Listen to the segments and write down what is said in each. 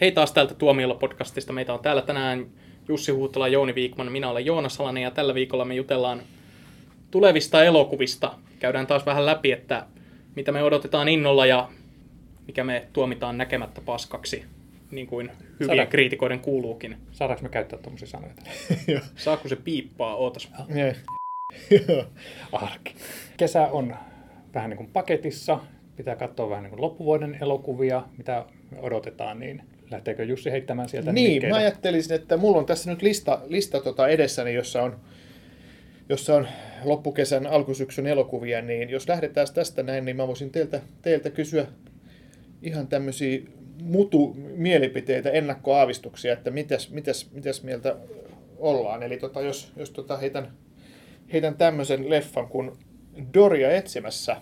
Hei taas täältä Tuomiolla-podcastista. Meitä on täällä tänään Jussi Huutala, Jouni Viikman, minä olen Joona Salanen ja tällä viikolla me jutellaan tulevista elokuvista. Käydään taas vähän läpi, että mitä me odotetaan innolla ja mikä me tuomitaan näkemättä paskaksi, niin kuin hyvien Saada- kriitikoiden kuuluukin. Saadaanko me käyttää tuommoisia sanoja? Saako se piippaa? Ootas. Arki. Kesä on vähän niin kuin paketissa. Pitää katsoa vähän niin kuin loppuvuoden elokuvia, mitä me odotetaan, niin lähteekö Jussi heittämään sieltä Niin, nimikkeitä? mä ajattelisin, että mulla on tässä nyt lista, lista tota edessäni, jossa on, jossa on loppukesän, alkusyksyn elokuvia, niin jos lähdetään tästä näin, niin mä voisin teiltä, teiltä kysyä ihan tämmöisiä mutu-mielipiteitä, ennakkoaavistuksia, että mitäs, mitäs, mitäs mieltä ollaan. Eli tota, jos, jos tota heitän, heitän tämmöisen leffan kuin Doria etsimässä,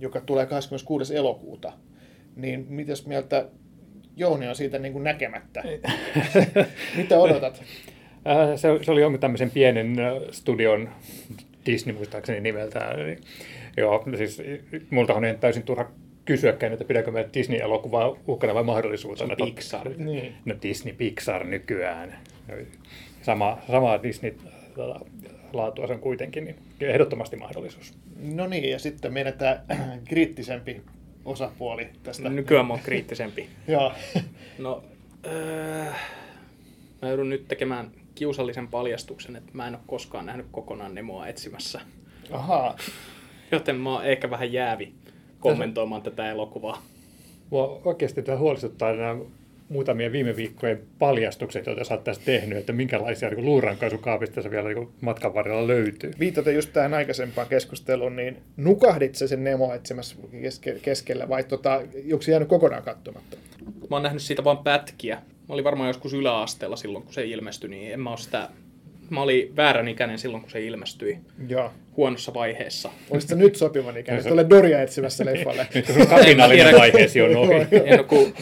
joka tulee 26. elokuuta, niin mitäs mieltä Jouni on siitä niin kuin näkemättä? Mitä odotat? Äh, se, se oli jonkun tämmöisen pienen äh, studion, Disney muistaakseni nimeltään. Niin, joo, siis multa on täysin turha kysyäkään, että pidäkö me Disney-elokuvaa uhkana vai mahdollisuutena. Se on Pixar. Niin. No Disney Pixar nykyään. Sama, sama Disney tota, laatua se on kuitenkin, niin ehdottomasti mahdollisuus. No niin, ja sitten meidän tämä kriittisempi osapuoli tästä. Nykyään mä oon kriittisempi. Joo. No, öö, mä joudun nyt tekemään kiusallisen paljastuksen, että mä en ole koskaan nähnyt kokonaan Nemoa etsimässä. Ahaa. Joten mä oon ehkä vähän jäävi kommentoimaan tätä elokuvaa. Mua oikeasti tämä huolestuttaa nämä muutamia viime viikkojen paljastukset, joita sä oot tässä tehnyt, että minkälaisia niin luurankaisukaapista se vielä niin matkan varrella löytyy. Viitaten just tähän aikaisempaan keskusteluun, niin nukahdit sä sen Nemo etsimässä keske- keskellä vai tota, onko se jäänyt kokonaan katsomatta? Mä oon nähnyt siitä vain pätkiä. Mä olin varmaan joskus yläasteella silloin, kun se ilmestyi, niin en mä oo sitä... Mä olin väärän ikäinen silloin, kun se ilmestyi Joo. Huonossa vaiheessa. Olisit sä nyt sopivan ikäinen tuolle Doria etsimässä leffalle? Kapinallinen vaiheesi on ohi. Kun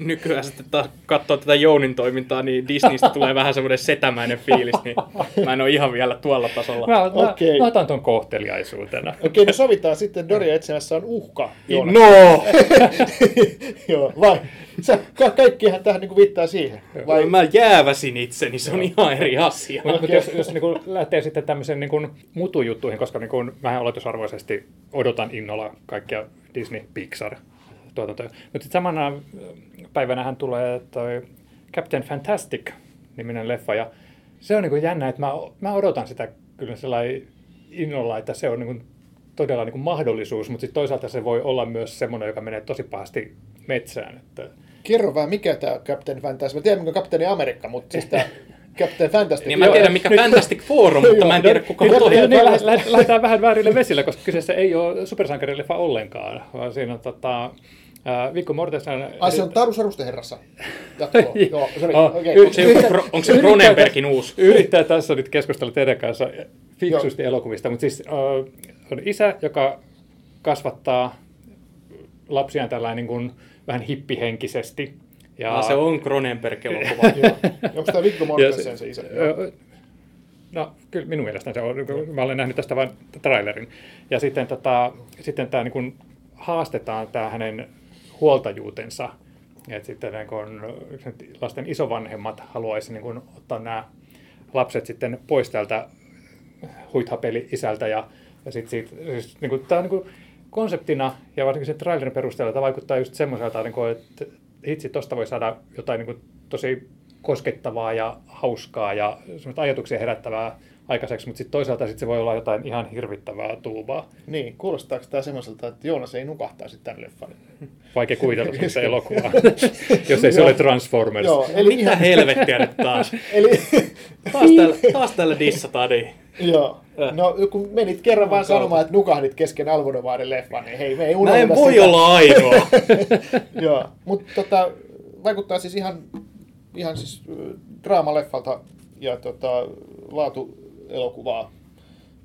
nykyään sitten taas katsoo tätä Jounin toimintaa, niin Disneystä tulee vähän semmoinen setämäinen fiilis, niin mä en ole ihan vielä tuolla tasolla. Mä, mä, Okei. mä otan ton kohteliaisuutena. Okei, no sovitaan sitten Doria etsimässä on uhka. Joona. No! Joo, vai? Sä, ka- kaikkihan tähän niin viittaa siihen. Vai mä jääväsin itseni, se on ihan eri asia. Mutta mut jos, jos niin lähtee sitten tämmöisen niin mutujuttuihin, koska niin kuin, vähän oletusarvoisesti odotan innolla kaikkia Disney Pixar tuotantoja. Mutta sitten samana päivänähän tulee toi Captain Fantastic niminen leffa ja se on niin kuin jännä, että mä, mä odotan sitä kyllä sellainen innolla, että se on niin kuin todella niin kuin mahdollisuus, mutta sitten toisaalta se voi olla myös semmoinen, joka menee tosi pahasti metsään. Että Kerro vähän, mikä tämä Captain Fantastic. Mä tiedän, mikä on Kapteeni Amerikka, mutta siis tämä Captain Fantastic. Niin mä tiedän mikä Fantastic Forum, mutta mä en tiedä kuka Nyt, on. nyt, nyt lähde- lähde- lähdetään vähän väärille vesille, koska kyseessä ei ole supersankarileffa ollenkaan, vaan siinä on tota, Viggo Mortensen... Ai se on Taru Sarusteherrassa. Jatkoa. Joo, se oli, Oh, okei. y- Onko se, Kro- onko se uusi? Yrittää tässä nyt keskustella teidän kanssa fiksusti elokuvista, mutta siis äh, on isä, joka kasvattaa lapsiaan tällainen niin kuin, vähän hippihenkisesti. Ja, Ja... Se on Cronenberg-elokuva. Onko tämä Viggo Mortensen se isä? No, kyllä minun mielestäni se on. Mä olen nähnyt tästä vain trailerin. Ja sitten, tota, sitten tämä niin haastetaan tämä hänen huoltajuutensa. Et sitten niin kun lasten isovanhemmat haluaisi niin kun ottaa nämä lapset sitten pois tältä huithapeli isältä ja, ja sitten siitä, siis, niin kuin, tämä on niin kuin konseptina ja varsinkin sen trailerin perusteella tämä vaikuttaa just semmoiselta, niin kuin, että hitsi, tosta voi saada jotain niin kuin, tosi koskettavaa ja hauskaa ja semmoista ajatuksia herättävää aikaiseksi, mutta sitten toisaalta sit se voi olla jotain ihan hirvittävää tuubaa. Niin, kuulostaako tämä semmoiselta, että Joonas ei nukahtaisi tämän leffan? Vaikea kuvitella sitä elokuvaa, jos ei se ole Transformers. Joo, Eli eli Mitä ihan, helvettiä nyt taas? eli, Taas täällä, taas täällä dissataan, niin. joo. No, kun menit kerran vaan sanomaan, että nukahdit kesken Almodovarin leffan, niin hei, me ei Mä unohdeta en voi sitä. olla ainoa. Joo, mutta tota, vaikuttaa siis ihan, ihan siis draamaleffalta ja tota, laatuelokuvaa.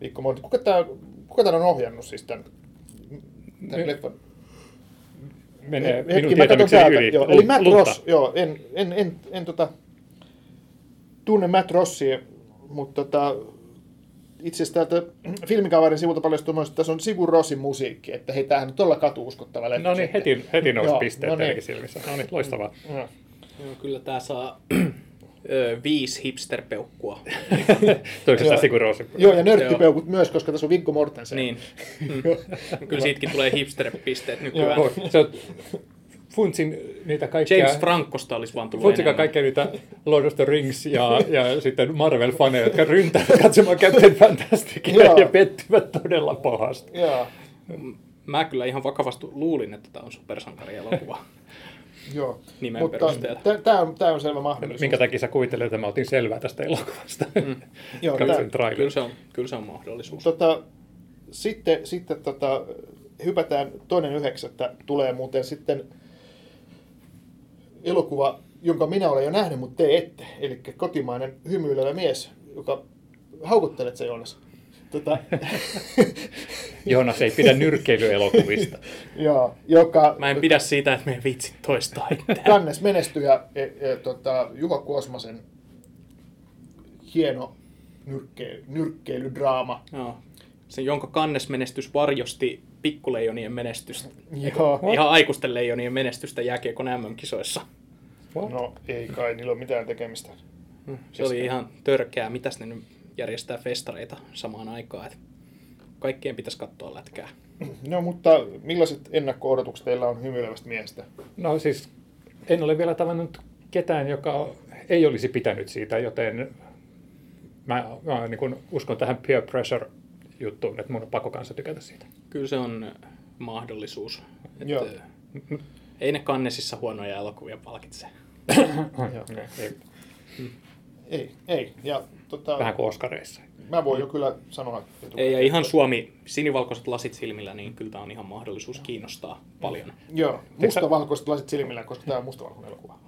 Mikko Monti. Kuka tämä kuka tän on ohjannut siis tämän, tämän Me- leffan? Menee minun Hetki, mä katson tietämykseni yli. Joo, eli Matt Lunta. Ross, joo, en, en, en, en tota, tunne Matt Rossia, mutta tota, itse asiassa täältä filmikavarin sivulta paljastuu myös, että tässä on Sigur Rossin musiikki, että hei, tämähän on todella katuuskottava leffa. No niin, sitten. heti, heti nousi Joo, pisteet no niin. no silmissä. No niin, loistavaa. Joo. Joo, kyllä tää saa ö, viisi hipsterpeukkua. Toisessa Joo. Sigur. Joo, ja nörttipeukut myös, koska tässä on Viggo Mortensen. niin. Mm. Kyllä siitäkin tulee hipster-pisteet nykyään. Joo, Se on, funtsin niitä kaikkia... James Francosta olisi vaan tullut enemmän. kaikkia niitä Lord of the Rings ja, ja sitten Marvel-faneja, jotka ryntäävät katsomaan Captain Fantasticia ja pettyvät todella pahasti. Joo, Mä kyllä ihan vakavasti luulin, että tämä on supersankarielokuva. joo. Nimen Mutta perusteella. tämä on, tää on selvä mahdollisuus. Minkä takia sä kuvittelet, että mä otin selvää tästä elokuvasta? Mm. Joo, tää-. Kyllä se on, kyllä se on mahdollisuus. Tota, sitten sitten tota, hypätään toinen yhdeksättä. Tulee muuten sitten elokuva, jonka minä olen jo nähnyt, mutta te ette. Eli kotimainen hymyilevä mies, joka haukuttelet se Joonas. Tota, Joonas ei pidä nyrkkeilyelokuvista. joo, joka Mä en pidä siitä, että me ei vitsi toistaa itseään. kannes menestyjä e, e, tota, Juha Kuosmasen hieno nyrkke, nyrkkeilydraama. Joo. Se, jonka kannesmenestys varjosti pikkuleijonien menestystä. Joo. Ihan aikuisten leijonien menestystä jääkiekon MM-kisoissa. No ei kai, niillä ole mitään tekemistä. Se oli ihan törkeää. Mitäs ne nyt järjestää festareita samaan aikaan? Et kaikkien pitäisi katsoa lätkää. No mutta millaiset ennakko-odotukset teillä on hymyilevästä miestä? No siis en ole vielä tavannut ketään, joka ei olisi pitänyt siitä, joten mä, mä niin kuin uskon tähän peer pressure juttuun, että mun on pakko kanssa tykätä siitä. Kyllä se on mahdollisuus. Et, Joo. Ei ne kannesissa huonoja elokuvia palkitse. Joo, ei, Ei, ei. Ja tota, vähän kuin Oscareissa. mä voin jo kyllä sanoa. Ei, ja ihan Suomi, sinivalkoiset lasit silmillä, niin kyllä tämä on ihan mahdollisuus kiinnostaa paljon. Joo, mustavalkoiset lasit silmillä, koska tämä on mustavalkoinen elokuva.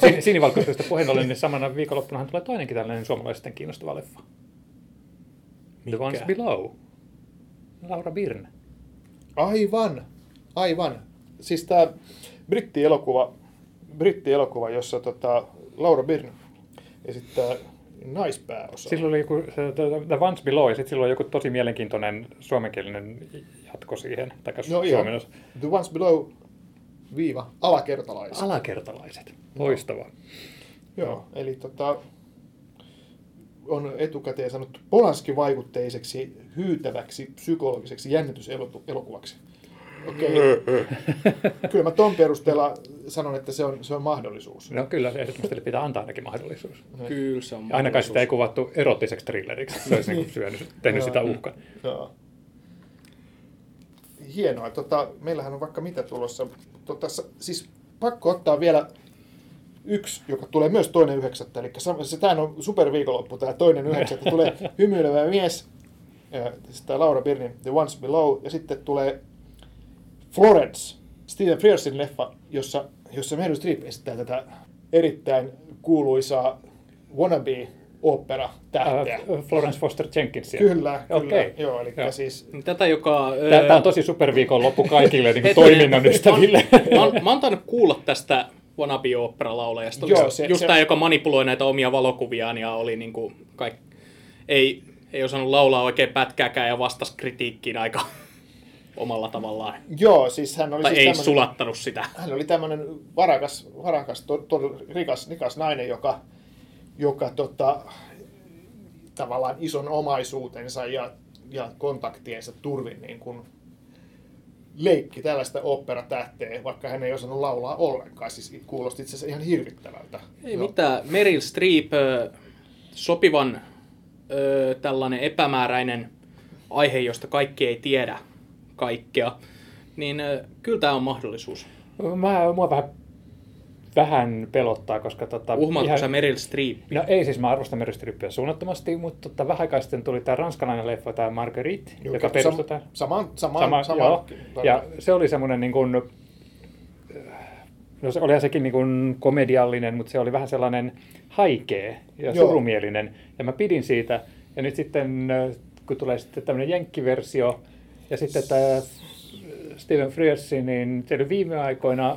Sin, sinivalkoisesta puheen ollen, niin samana viikonloppunahan tulee toinenkin tällainen suomalaisten kiinnostava leffa. The Mikä? Ones Below. Laura Birn. Aivan, aivan. Siis tämä brittielokuva, brittielokuva, jossa tota, Laura Byrne esittää naispääosaa. Silloin oli joku, The- The Ones Below, ja sitten silloin oli joku tosi mielenkiintoinen suomenkielinen jatko siihen. Tai No suomennos. The Ones Below viiva alakertalaiset. Alakertalaiset. Loistavaa. Joo, eli tota, on etukäteen sanottu Polanski-vaikutteiseksi, hyytäväksi, psykologiseksi jännityselokuvaksi. Okei. Kyllä mä ton perusteella sanon, että se on, se on mahdollisuus. No kyllä, ehdottomasti pitää antaa ainakin mahdollisuus. Kyllä se on Ja ainakaan mahdollisuus. sitä ei kuvattu erottiseksi thrilleriksi. Se olisi niin syönyt, tehnyt sitä uhkan. Joo. Hienoa. Tota, meillähän on vaikka mitä tulossa. Tota, siis pakko ottaa vielä yksi, joka tulee myös toinen yhdeksättä. Eli se, tämä on superviikonloppu, tämä toinen yhdeksättä. Tulee hymyilevä mies, siis tämä Laura Birnin The Once Below, ja sitten tulee Florence, Stephen Frearsin leffa, jossa, jossa Meryl Streep esittää tätä erittäin kuuluisaa wannabe opera tähteä. Äh, Florence Foster Jenkinsia. Kyllä, kyllä. Okei. Joo, eli Joo. siis Tätä, joka... Tämä on tosi superviikonloppu kaikille niin toiminnan ystäville. Mä, mä, oon, mä oon tainnut kuulla tästä wannabe opera laulajasta Joo, se- just se- tämä, joka manipuloi näitä omia valokuviaan ja oli niinku kaik... ei, ei osannut laulaa oikein pätkääkään ja vastasi kritiikkiin aika omalla tavallaan. Joo, siis hän oli Tai siis ei tämmönen, sulattanut sitä. hän oli tämmöinen varakas, varakas to, to, rikas, rikas nainen, joka, joka tota, tavallaan ison omaisuutensa ja, ja kontaktiensa turvin niin kuin leikki tällaista operatähteä, vaikka hän ei osannut laulaa ollenkaan. Siis kuulosti itse asiassa ihan hirvittävältä. Ei Joo. mitään. Meryl Streep, sopivan ö, tällainen epämääräinen aihe, josta kaikki ei tiedä kaikkea, niin ö, kyllä tämä on mahdollisuus. Mä, mua vähän, vähän pelottaa, koska tota, Uhmaatko sä Meryl Streep? No ei siis, mä arvostan Meryl Streepia suunnattomasti, mutta tota, vähän aikaa sitten tuli tämä ranskalainen leffa, tämä Marguerite, Joo, joka perustui tähän. Samaan, samaan, Sama, samaan, joo. Ja se oli semmoinen niin kuin, no se olihan sekin niin kuin komediallinen, mutta se oli vähän sellainen haikea ja Joo. surumielinen. Ja mä pidin siitä. Ja nyt sitten, kun tulee sitten tämmöinen jenkkiversio, ja sitten tämä Steven Frears, niin viime aikoina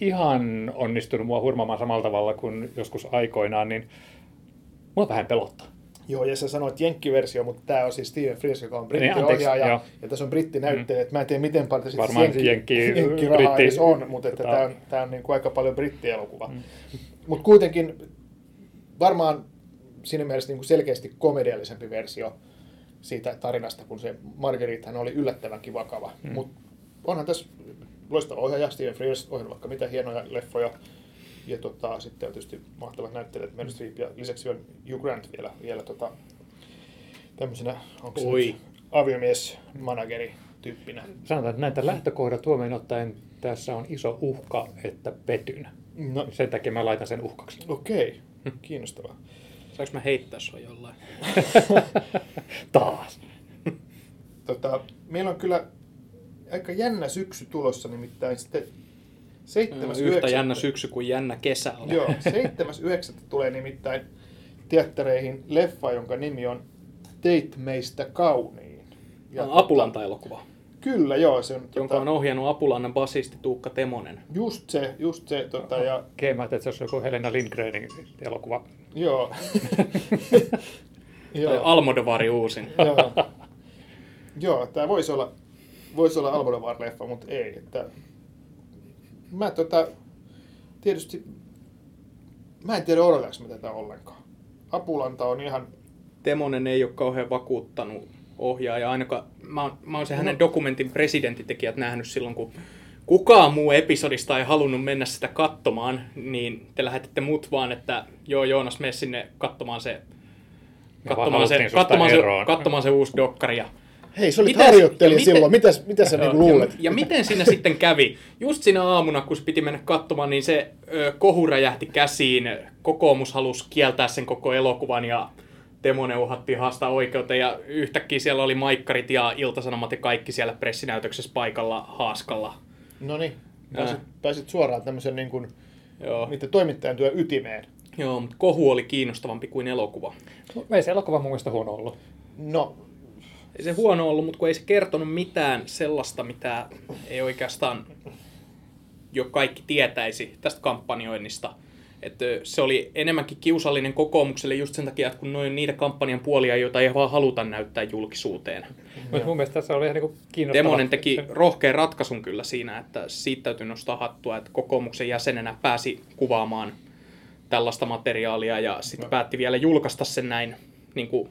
ihan onnistunut mua hurmaamaan samalla tavalla kuin joskus aikoinaan, niin mua vähän pelottaa. Joo, ja sä sanoit jenkkiversio, mutta tämä on siis Steven Frears, joka on Niin, brittiohjaaja, joo. ja tässä on brittinäyttelijä. Mm. Mä en tiedä, miten paljon se Varmaan jenkki, jenkki- britti- edes on, mutta että tota- tämä on, tää on niin kuin aika paljon brittielokuva. Mm. Mutta kuitenkin varmaan siinä mielessä niin kuin selkeästi komediallisempi versio siitä tarinasta, kun se Margueritehän oli yllättävänkin vakava. Mm. Mutta onhan tässä loistava ohjaaja, Steven Frears, ohjannut vaikka mitä hienoja leffoja. Ja tota, sitten on tietysti mahtavat näyttelijät, Meryl Streep ja lisäksi on Hugh Grant vielä, vielä tota, tämmöisenä, onko se Oi. aviomies, manageri tyyppinä. Sanotaan, että näitä lähtökohdat huomioon ottaen tässä on iso uhka, että petyn. No, Sen takia mä laitan sen uhkaksi. okei, kiinnostavaa. Saanko mä heittää sua jollain? Taas. Tota, meillä on kyllä aika jännä syksy tulossa, nimittäin sitten 7. Yhtä jännä syksy kuin jännä kesä on. Joo, 7.9. tulee nimittäin teattereihin leffa, jonka nimi on Teit meistä kauniin. Ja Apulanta-elokuva, Kyllä, joo, se on jonka on ohjannut Apulannan basisti Tuukka Temonen. just se, just se, tota, ja Okei, mä ajattelin, että se olisi joku Helena Lindgrenin elokuva. joo. Tai joo, Almodovari uusin. joo. joo, tämä voisi olla, voisi olla Almodovar-leffa, mutta ei. Että mä tota, tietysti, mä en tiedä odotanko mä tätä ollenkaan. Apulanta on ihan Temonen ei ole kauhean vakuuttanut ohjaaja. Ainakaan, mä oon, mä oon se hänen No. dokumentin presidenttitekijät nähnyt silloin, kun kukaan muu episodista ei halunnut mennä sitä katsomaan, niin te lähetitte mut vaan, että joo Joonas, mene sinne katsomaan se, katsomaan se, katsomaan se, katsomaan se uusi dokkari. Ja, Hei, se oli Mitäs- harjoittelija miten- silloin. Mitäs, mitä sä niinku luulet? Ja, ja miten siinä sitten kävi? Just siinä aamuna, kun se piti mennä katsomaan, niin se ö, kohu räjähti käsiin. Kokoomus halusi kieltää sen koko elokuvan ja Temonen uhattiin haastaa oikeuteen ja yhtäkkiä siellä oli maikkarit ja iltasanomat ja kaikki siellä pressinäytöksessä paikalla haaskalla. No niin, pääsit, pääsit suoraan tämmöisen niin kuin, Joo, niiden toimittajan työn ytimeen. Joo mutta kohu oli kiinnostavampi kuin elokuva. Ei se elokuva mun mielestä huono ollut. No, Ei se huono ollut, mutta kun ei se kertonut mitään sellaista, mitä ei oikeastaan jo kaikki tietäisi tästä kampanjoinnista. Että se oli enemmänkin kiusallinen kokoomukselle just sen takia, että kun noin niitä kampanjan puolia, joita ei vaan haluta näyttää julkisuuteen. Mutta mun mielestä tässä oli ihan niin kiinnostava. Temonen teki rohkean ratkaisun kyllä siinä, että siitä täytyy nostaa hattua, että kokoomuksen jäsenenä pääsi kuvaamaan tällaista materiaalia ja sitten No. päätti vielä julkaista sen näin, niin kuin,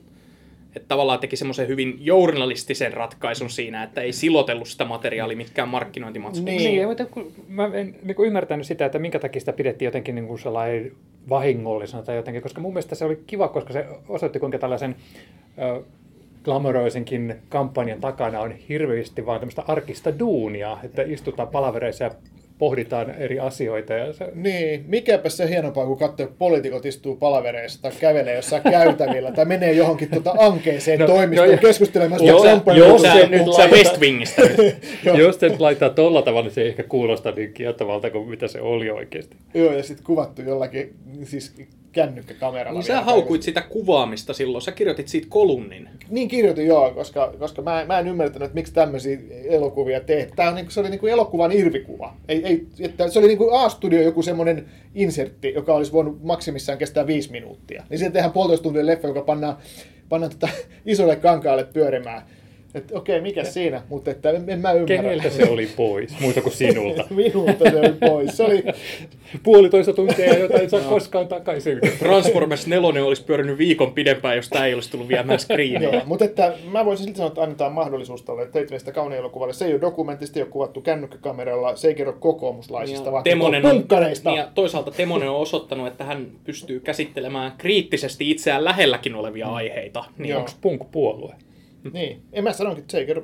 että tavallaan teki semmoisen hyvin journalistisen ratkaisun siinä, että ei silotellut sitä materiaalia mitkään markkinointimatskuksi. Niin. Niin, mutta kun mä en niin kuin ymmärtänyt sitä, että minkä takia sitä pidettiin jotenkin niin kuin sellainen vahingollisena tai jotenkin, koska mun mielestä se oli kiva, koska se osoitti, kuinka tällaisen ö, glamoroisenkin kampanjan takana on hirveästi vaan tämmöistä arkista duunia, että istutaan palavereissa ja pohditaan eri asioita. Ja se, niin, mikäpä se hienompaa, kun katsoo, että poliitikot istuu palavereissa tai kävelee jossain käytävillä tai menee johonkin tuota ankeeseen No, toimistoon no, keskustelemaan joo, sitä joo, se nyt laita- West Wingistä jos se nyt laittaa tolla tavalla, niin se ei ehkä kuulosta niin kiehtovalta kuin mitä se oli oikeasti. Joo, ja sitten kuvattu jollakin siis kännykkäkameralla. Niin sä haukuit sitä kuvaamista silloin, sä kirjoitit siitä kolumnin. Niin kirjoitin joo, koska, koska mä, mä en ymmärtänyt, että miksi tämmöisiä elokuvia tehdään. Tämä on, niin, se oli niin kuin elokuvan irvikuva. Ei, ei, että se oli niin kuin A-studio joku semmoinen insertti, joka olisi voinut maksimissaan kestää viisi minuuttia. Niin siitä tehdään puolitoista tuntia leffa, joka pannaan, pannaan tota isolle kankaalle pyörimään. Että okei, mikä siinä? Mutta että en, en mä ymmärrä. Keneltä se oli pois, muuta kuin sinulta? Minulta se oli pois. Se oli, Puolitoista tuntia, jota ei saa koskaan takaisin. Transformers 4 olisi pyörinyt viikon pidempään, jos tämä ei olisi tullut viemään screeniä. Joo, mutta että mä voisin silti sanoa, että annetaan mahdollisuus tuolle Teitveistä kauniin elokuvalle. Se ei ole dokumentista, ei ole kuvattu kännykkäkameralla, se ei kerro kokoomuslaisista, vaan Temonen on, punkkareista. niin ja toisaalta Temonen on osoittanut, että hän pystyy käsittelemään kriittisesti itseään lähelläkin olevia aiheita. Niin. Onko punk puolue? Niin, en mä sanonkin, että se ei kerro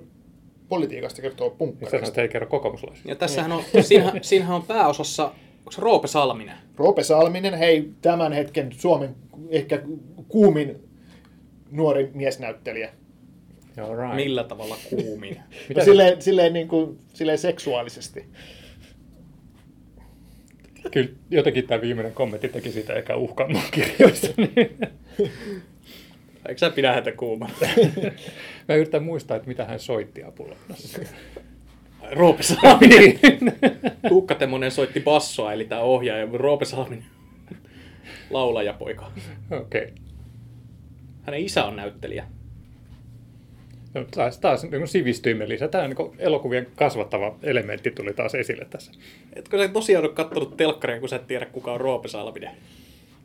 politiikasta, kertoo Niin punkkareista. että ei kerro kokoomuslaisista. Ja tässähän on, siinähän, siinähän on pääosassa, onko se Roope Salminen? Roope Salminen, hei, tämän hetken Suomen ehkä kuumin nuori miesnäyttelijä. Joo, right. Millä tavalla kuumin? Se- silleen, silleen, niin kuin, silleen seksuaalisesti. Kyllä jotenkin tämä viimeinen kommentti teki sitä ehkä uhkaa mun kirjoista. Niin. Eikö sä pidä häntä kuumana? Mä yritän muistaa, että mitä hän soitti apulannassa. Roope Salminen. niin. Tuukka Temonen soitti bassoa, eli tämä ohjaaja, Roope Salminen laulajapoika. Okei. Okay. hänen isä on näyttelijä. No, taas, taas niin sivistyimme lisää. Tämä niin elokuvien kasvattava elementti tuli taas esille tässä. Etkö sä tosiaan ole kattonut telkkaria, kun sä et tiedä, kuka on Roope Salminen?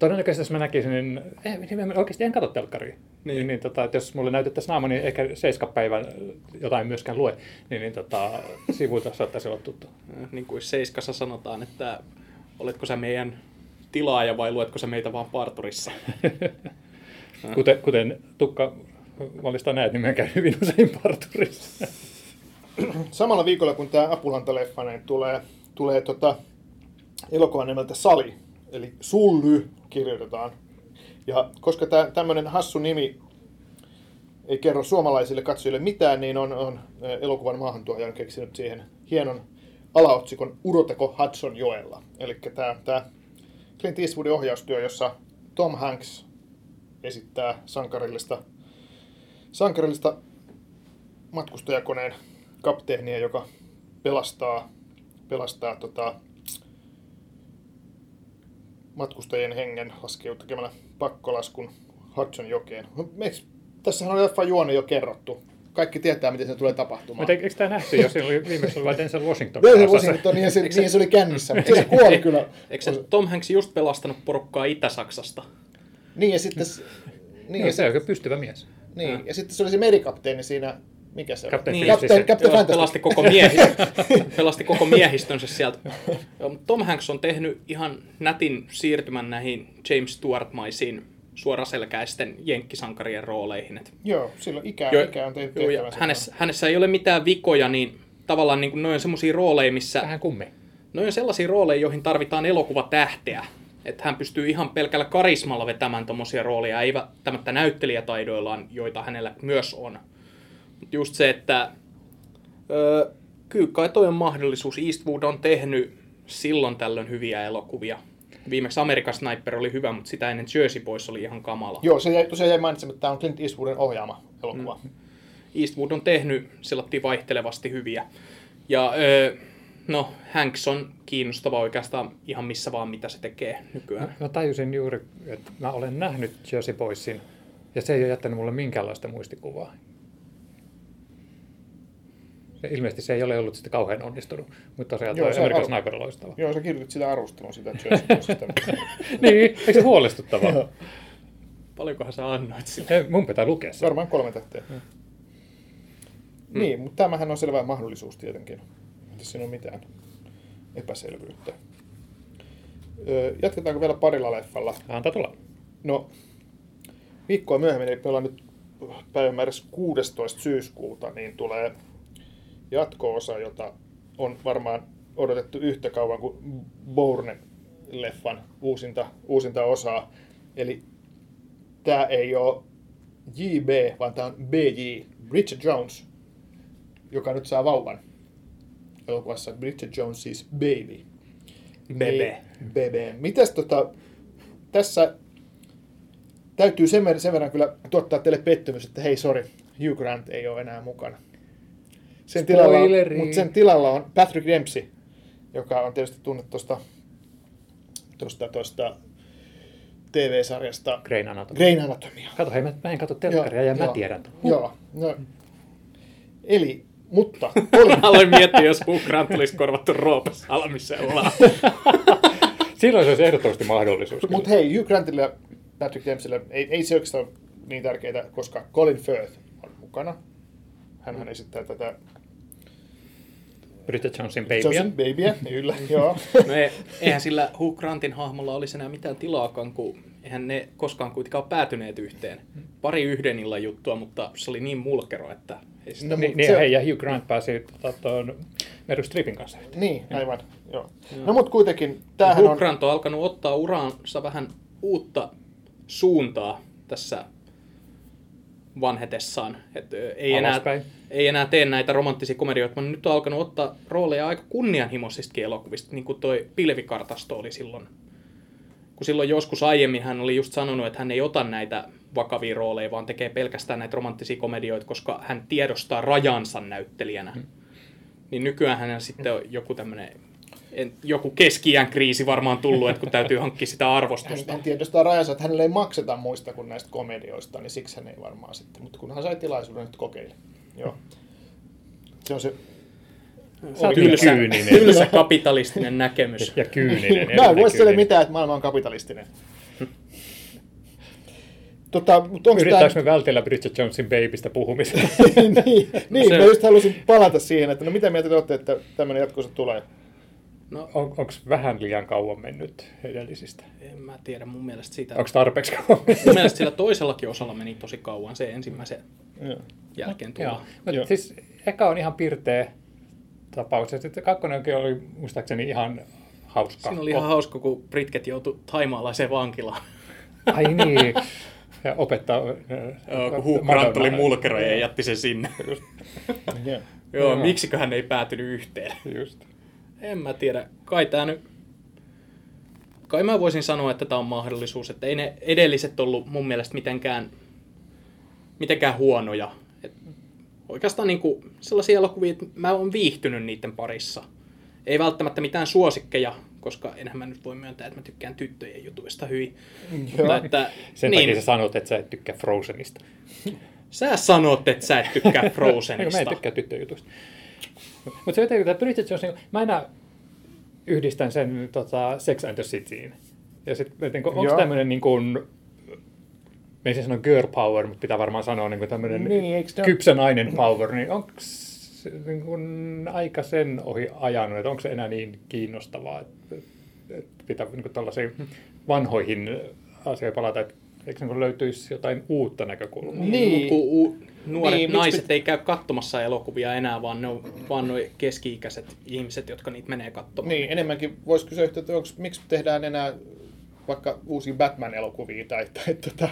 Todennäköisesti jos mä näkisin, niin eh, niin oikeasti en katso telkkaria. Niin. Niin, niin tota, että jos mulle näytettäisiin naama, niin ehkä seiskapäivän jotain myöskään lue. Niin, niin tota, sivuilta saattaisi olla tuttu. Niin kuin Seiskassa sanotaan, että oletko sä meidän tilaaja vai luetko sä meitä vaan parturissa? kuten, kuten Tukka Mallista näet, niin mä käyn hyvin usein parturissa. Samalla viikolla, kun tämä Apulanta-leffa niin tulee, tulee tota, elokuva nimeltä Sali, eli Sully kirjoitetaan. Ja koska tämmöinen hassu nimi ei kerro suomalaisille katsojille mitään, niin on, on elokuvan maahantuoja on keksinyt siihen hienon alaotsikon Uroteko Hudson joella. Eli tämä, tämä Clint Eastwoodin ohjaustyö, jossa Tom Hanks esittää sankarillista, sankarillista matkustajakoneen kapteenia, joka pelastaa, pelastaa tota, matkustajien hengen laskeutuu tekemällä pakkolaskun Hudson jokeen. Tässähän on leffa juone jo kerrottu. Kaikki tietää, miten se tulee tapahtumaan. Mutta eikö tämä nähty, jos oli viimeksi oli Denzel Washington? Denzel Washington, niin se, niin se oli kännissä, mutta se kuoli kyllä. Eikö se Tom Hanks just pelastanut porukkaa Itä-Saksasta? Niin, ja sitten... Niin, no, se on pystyvä mies. Niin, ja sitten se oli se merikapteeni siinä mikä se Captain niin, Captain, Captain pelasti, koko miehistön, pelasti koko miehistönsä sieltä. Tom Hanks on tehnyt ihan nätin siirtymän näihin James Stewart-maisiin suoraselkäisten jenkkisankarien rooleihin. Et joo, silloin ikä, jo, ikä on tehnyt joo, hänessä, hänessä ei ole mitään vikoja, niin tavallaan niin noin semmoisia rooleja, missä... Vähän kummi. Noin on sellaisia rooleja, joihin tarvitaan elokuvatähteä. Että hän pystyy ihan pelkällä karismalla vetämään tuommoisia rooleja, ei välttämättä näyttelijätaidoillaan, joita hänellä myös on. Just se, että öö, kyllä kai toi on mahdollisuus. Eastwood on tehnyt silloin tällöin hyviä elokuvia. Viimeksi American Sniper oli hyvä, mutta sitä ennen Jersey Boys oli ihan kamala. Joo, se jäi, tosiaan jäi mainitsemaan, että tämä on Clint Eastwoodin ohjaama elokuva. Mm. Eastwood on tehnyt sellaisia vaihtelevasti hyviä. Ja öö, no, Hanks on kiinnostava oikeastaan ihan missä vaan, mitä se tekee nykyään. Mä tajusin juuri, että mä olen nähnyt Jersey Boysin, ja se ei ole jättänyt mulle minkäänlaista muistikuvaa. Ilmeisesti se ei ole ollut sitten kauhean onnistunut, mutta tosiaan Joo, tuo American Sniper on loistava. Joo, sä kirjoitit sitä arvostelun sitä Niin, eikö se huolestuttavaa? Paljonkohan sä annoit sille? Mun pitää lukea se. Varmaan kolme tähteä. Hmm. Niin, mutta tämähän on selvä mahdollisuus tietenkin. Ei siinä ole mitään epäselvyyttä. jatketaanko vielä parilla leffalla? Antaa tulla. No, viikkoa myöhemmin, eli me ollaan nyt päivämäärässä 16. syyskuuta, niin tulee jatko-osa, jota on varmaan odotettu yhtä kauan kuin Bourne-leffan uusinta, uusinta osaa. Eli tämä ei ole JB, vaan tämä on BJ, Bridget Jones, joka nyt saa vauvan elokuvassa Bridget Jones siis Baby. Bebe. Bebe. Mitäs tota, tässä täytyy sen verran, sen verran kyllä tuottaa teille pettymys, että hei, sorry, Hugh Grant ei ole enää mukana. Sen tilalla, mutta sen tilalla on Patrick Dempsey, joka on tietysti tunnettu tuosta tuosta, tuosta TV-sarjasta Grain Anatomy. Grain Anatomia. Kato, hei, mä, mä en katso telkkaria ja joo, mä tiedän. Huh. Joo, no. Eli, mutta... Oli... Aloin miettiä, jos Hugh Grant olisi korvattu Roopas Almisella. Silloin se olisi ehdottomasti mahdollisuus. Mutta hei, Hugh Grantille ja Patrick Dempseylle ei, ei se oikeastaan niin tärkeää, koska Colin Firth on mukana. Hänhän esittää tätä Bridget Jonesin babyä. Jonesin babyä, kyllä, joo. No ei, eihän sillä Hugh Grantin hahmolla olisi enää mitään tilaakaan, kun eihän ne koskaan kuitenkaan päätyneet yhteen. Pari yhden illan juttua, mutta se oli niin mulkero, että... Ei sitä... no, niin, niin, se... hei, ja Hugh Grant pääsi tota, tuon Meryl Streepin kanssa. Niin, aivan, joo. No mutta kuitenkin, tämähän Hugh on... Grant on alkanut ottaa uraansa vähän uutta suuntaa tässä vanhetessaan. Et ei, enää, ei enää tee näitä romanttisia komedioita, mutta nyt on alkanut ottaa rooleja aika kunnianhimoisistakin elokuvista, niin kuin toi Pilvikartasto oli silloin. Kun silloin joskus aiemmin hän oli just sanonut, että hän ei ota näitä vakavia rooleja, vaan tekee pelkästään näitä romanttisia komedioita, koska hän tiedostaa rajansa näyttelijänä. Hmm. Niin nykyään hän sitten on joku tämmöinen en, joku keski kriisi varmaan tullut, että kun täytyy hankkia sitä Hän, arvostusta. hän tiedostaa rajansa, että hänelle ei makseta muista kuin näistä komedioista, niin siksi hän ei varmaan sitten. Mutta kun hän sai tilaisuuden, nyt kokeili. Joo. Se on se... Sä oot Tylsä, kyyninen. tylsä kapitalistinen näkemys. Ja kyyninen. Mä en voi sille mitään, että maailma on kapitalistinen. tota, mutta onko Yrittääkö tämä... me vältellä Bridget Jonesin babystä puhumista? niin, niin Se- mä just halusin palata siihen, että no mitä mieltä te olette, että tämmöinen jatkossa tulee? No, On, Onko vähän liian kauan mennyt edellisistä? en mä tiedä, mun mielestä siitä... Onko tarpeeksi kauan? Mun mielestä sillä toisellakin osalla meni tosi kauan se ensimmäisen Joo. jälkeen Joo. tulla. Mutta Joo. siis eka on ihan pirteä tapaus. Ja sitten kakkonenkin oli muistaakseni ihan hauska. Siinä oli ihan hauska, kun Britket joutui taimaalaiseen vankilaan. Ai niin. Ja opettaa... Joo, kun Hugh Grant oli mulkeroja ja jätti sen sinne. Joo. Joo, Joo. miksiköhän ne ei päätynyt yhteen? Just. En mä tiedä. Kai tää nyt... Kai mä voisin sanoa, että tämä on mahdollisuus, että ei ne edelliset ollut mun mielestä mitenkään, mitenkään huonoja. Et oikeastaan niinku sellaisia elokuvia, että mä oon viihtynyt niiden parissa. Ei välttämättä mitään suosikkeja, koska enhän mä nyt voi myöntää, että mä tykkään tyttöjen jutuista hyvin. Joo. Mutta että, Sen niin, takia sä sanot, että sä et tykkää Frozenista. sä sanot, että sä et tykkää Frozenista. mä en tykkää tyttöjutuista. Mutta se jotenkin, että Bridget Jones, niin mä enää yhdistän sen tota, Sex and the Cityin. Ja sitten, niin onko tämmöinen niin kuin, mä en siis sano girl power, mutta pitää varmaan sanoa niin tämmöinen Niin, kypsä nainen power, niin onko niin kuin aika sen ohi ajanut, että onko se enää niin kiinnostavaa, että, että pitää niin kuin tällaisiin vanhoihin asioihin palata, että eikö niin löytyisi jotain uutta näkökulmaa? Niin. Kun u- nuoret Niin, niin, naiset ei käy katsomassa elokuvia enää, vaan ne on vaan nuo keski-ikäiset ihmiset, jotka niitä menee katsomaan. Niin, enemmänkin voisi kysyä, että onks, miksi tehdään enää vaikka uusia Batman-elokuvia tai, tai tota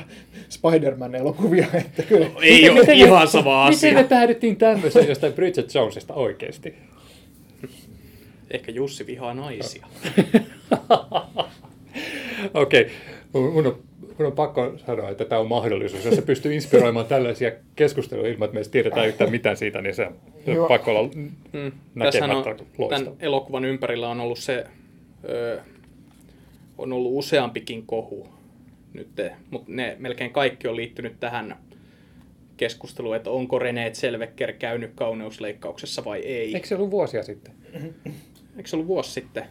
Spider-Man-elokuvia. Että kyllä. Ei ole Miten ihan sama Miten asia. me päädyttiin tämmöiseen jostain Bridget Jonesista oikeasti? Ehkä Jussi vihaa naisia. Okei, mun, mun, on, mun on pakko sanoa, että tämä on mahdollisuus. Jos se pystyy inspiroimaan tällaisia keskusteluja ilman, että me tiedetään yhtään mitään siitä, niin se on Joo. pakko olla Mm. Tässähän on, näkemättä tämän elokuvan ympärillä on ollut se, ö, on ollut useampikin kohu nyt, mutta ne melkein kaikki on liittynyt tähän keskusteluun, että onko René Selvecker käynyt kauneusleikkauksessa vai ei. Eikö se ollut vuosia sitten? Eikö se ollut vuosi sitten?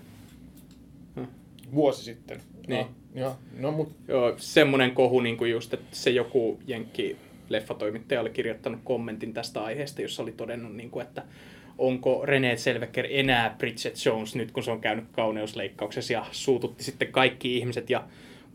Vuosi sitten. Niin. No, joo. No, mut, Joo, semmoinen kohu, niin kuin just, että se joku jenkki leffatoimittaja oli kirjoittanut kommentin tästä aiheesta, jossa oli todennut, niin kuin, että onko René Selvecker enää Bridget Jones nyt, kun se on käynyt kauneusleikkauksessa ja suututti sitten kaikki ihmiset. Ja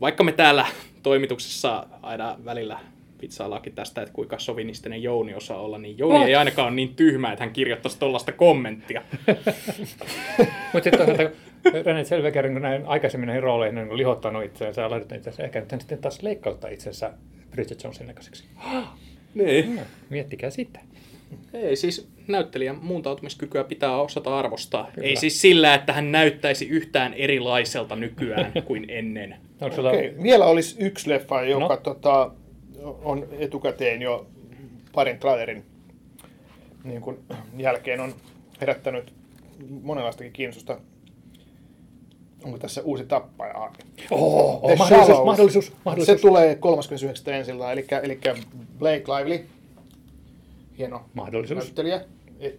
vaikka me täällä toimituksessa aina välillä pizzaalaakin tästä, että kuinka sovinistinen Jouni osaa olla, niin Jouni Oh. ei ainakaan ole niin tyhmä, että hän kirjoittaisi tuollaista kommenttia. Mutta sitten René Selvekerin, kun näin aikaisemmin näihin rooleihin niin on lihottanut itseensä ja laittanut itsensä, ehkä nyt hän sitten taas leikkauttaa itsensä Bridget Jonesin näköiseksi. Niin. Miettikää sitä. Ei siis näyttelijän muuntautumiskykyä pitää osata arvostaa. Kyllä. Ei siis sillä, että hän näyttäisi yhtään erilaiselta nykyään kuin ennen. Onko sulla... okay. Vielä olisi yksi leffa, joka No. tota, on etukäteen jo parin trailerin niin kun, jälkeen on herättänyt monenlaistakin kiinnostusta. Onko tässä uusi tappaja? Oh, oh, mahdollisuus, mahdollisuus, mahdollisuus. Se tulee 39. ensillä, eli, eli Blake Lively, hieno Mahdollisuus. näyttelijä. E,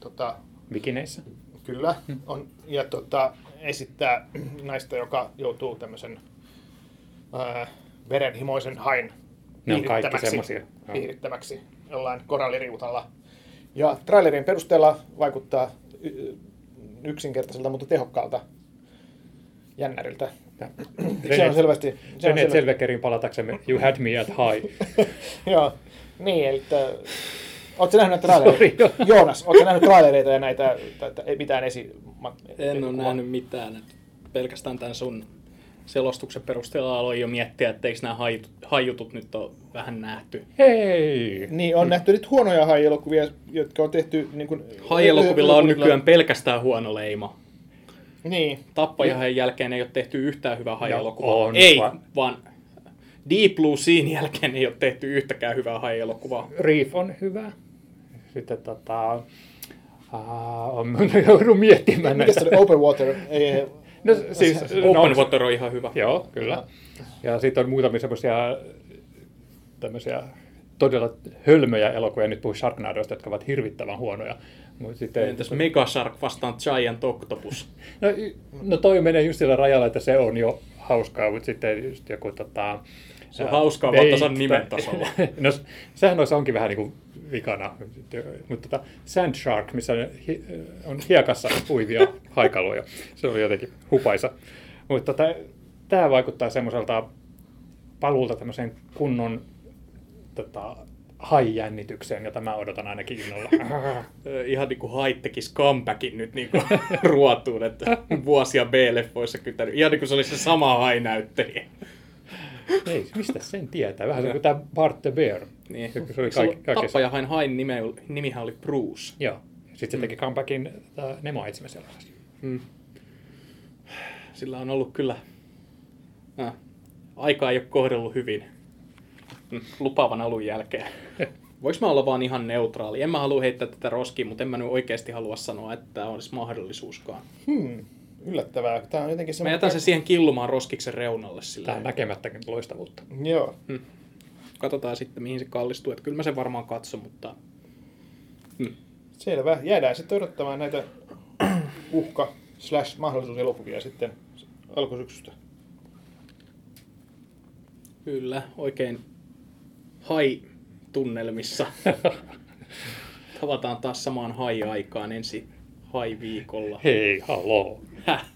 tota, Bikineissä. Kyllä. On, ja tota, esittää naista, joka joutuu tämmöisen ää, verenhimoisen hain Ne on kaikki joo. piirittämäksi jollain koralliriutalla. Ja trailerin perusteella vaikuttaa yksinkertaiselta, mutta tehokkaalta jännäriltä. Se on selvästi... Se on René selvästi Selvekerin palataksemme You had me at high. joo. Niin, eli. Oletko nähnyt näitä trailereita? Sorry, joo. Joonas, oletko nähnyt trailereita ja näitä, ei mitään esi... En ole nähnyt mitään. että Pelkästään tämän sun selostuksen perusteella aloin jo miettiä, että eikö nämä hajutut, hajutut nyt ole vähän nähty. Hei! Niin, on nähty nyt huonoja hai-elokuvia, jotka on tehty... Niin kuin, on nykyään pelkästään huono leima. Niin, Tappajahan jälkeen ei ole tehty yhtään hyvää hai-elokuvaa. No on, ei, vaan- vaan Deep Blue Sean jälkeen ei ole tehty yhtäkään hyvää hai-elokuvaa. Reef on hyvä. Sitten tota, Aa, on joudun miettimään Mikä näitä. oli? Open Water? Ei, No, siis, no, Open Water on ihan hyvä. Joo, kyllä. Ja sitten on muutamia semmoisia tämmöisiä todella hölmöjä elokuvia, nyt puhuu Sharknadoista, jotka ovat hirvittävän huonoja. Sitten, Entäs Mega Shark vastaan Giant Octopus? no, no toi menee just sillä rajalla, että se on jo hauskaa, mutta sitten just joku tota... Se on hauskaa vaan tasan Bait- nimen tasolla. no sehän noissa onkin vähän niin kuin vikana. Mutta tota, Sand Shark, missä on, hi- on hiekassa uivia haikaluja, se on jotenkin hupaisa. Mutta tota, tämä vaikuttaa semmoiselta paluulta tämmöiseen kunnon tota, haijännitykseen, jota mä odotan ainakin innolla. Ihan niin kuin Haitt tekisi comebackin nyt niin kuin ruotuun, että vuosia B-leffoissa kytänyt. Ihan niin kuin se olisi se sama hainäyttelijä. Ei, mistä sen tietää? Vähän kuin tämä Bart the Bear. Niin. Se, se oli kaikki, kaikessa. Tappajahain hain nime, nimihän oli Bruce. Joo. Sitten se teki comebackin Nemo sellaisessa. Mm. Sillä on ollut kyllä... Äh, aika ei ole kohdellut hyvin mm, lupaavan alun jälkeen. Voinko mä olla vaan ihan neutraali? En mä halua heittää tätä roskiin, mutta en mä nyt oikeasti halua sanoa, että tämä olisi mahdollisuuskaan. Hmm, yllättävää. Tämä on jotenkin Mä semmoinen... jätän sen siihen killumaan roskiksen reunalle sillä. Tämä näkemättäkin loistavuutta. Joo. Katsotaan sitten, mihin se kallistuu. Että kyllä mä sen varmaan katson, mutta mm. Selvä. Jäädään sitten odottamaan näitä uhka slash mahdollisuuselokuvia sitten alkusyksystä. kyllä, oikein hai-tunnelmissa. Tavataan taas samaan hai-aikaan ensi hai-viikolla. Hei, haloo. Häh?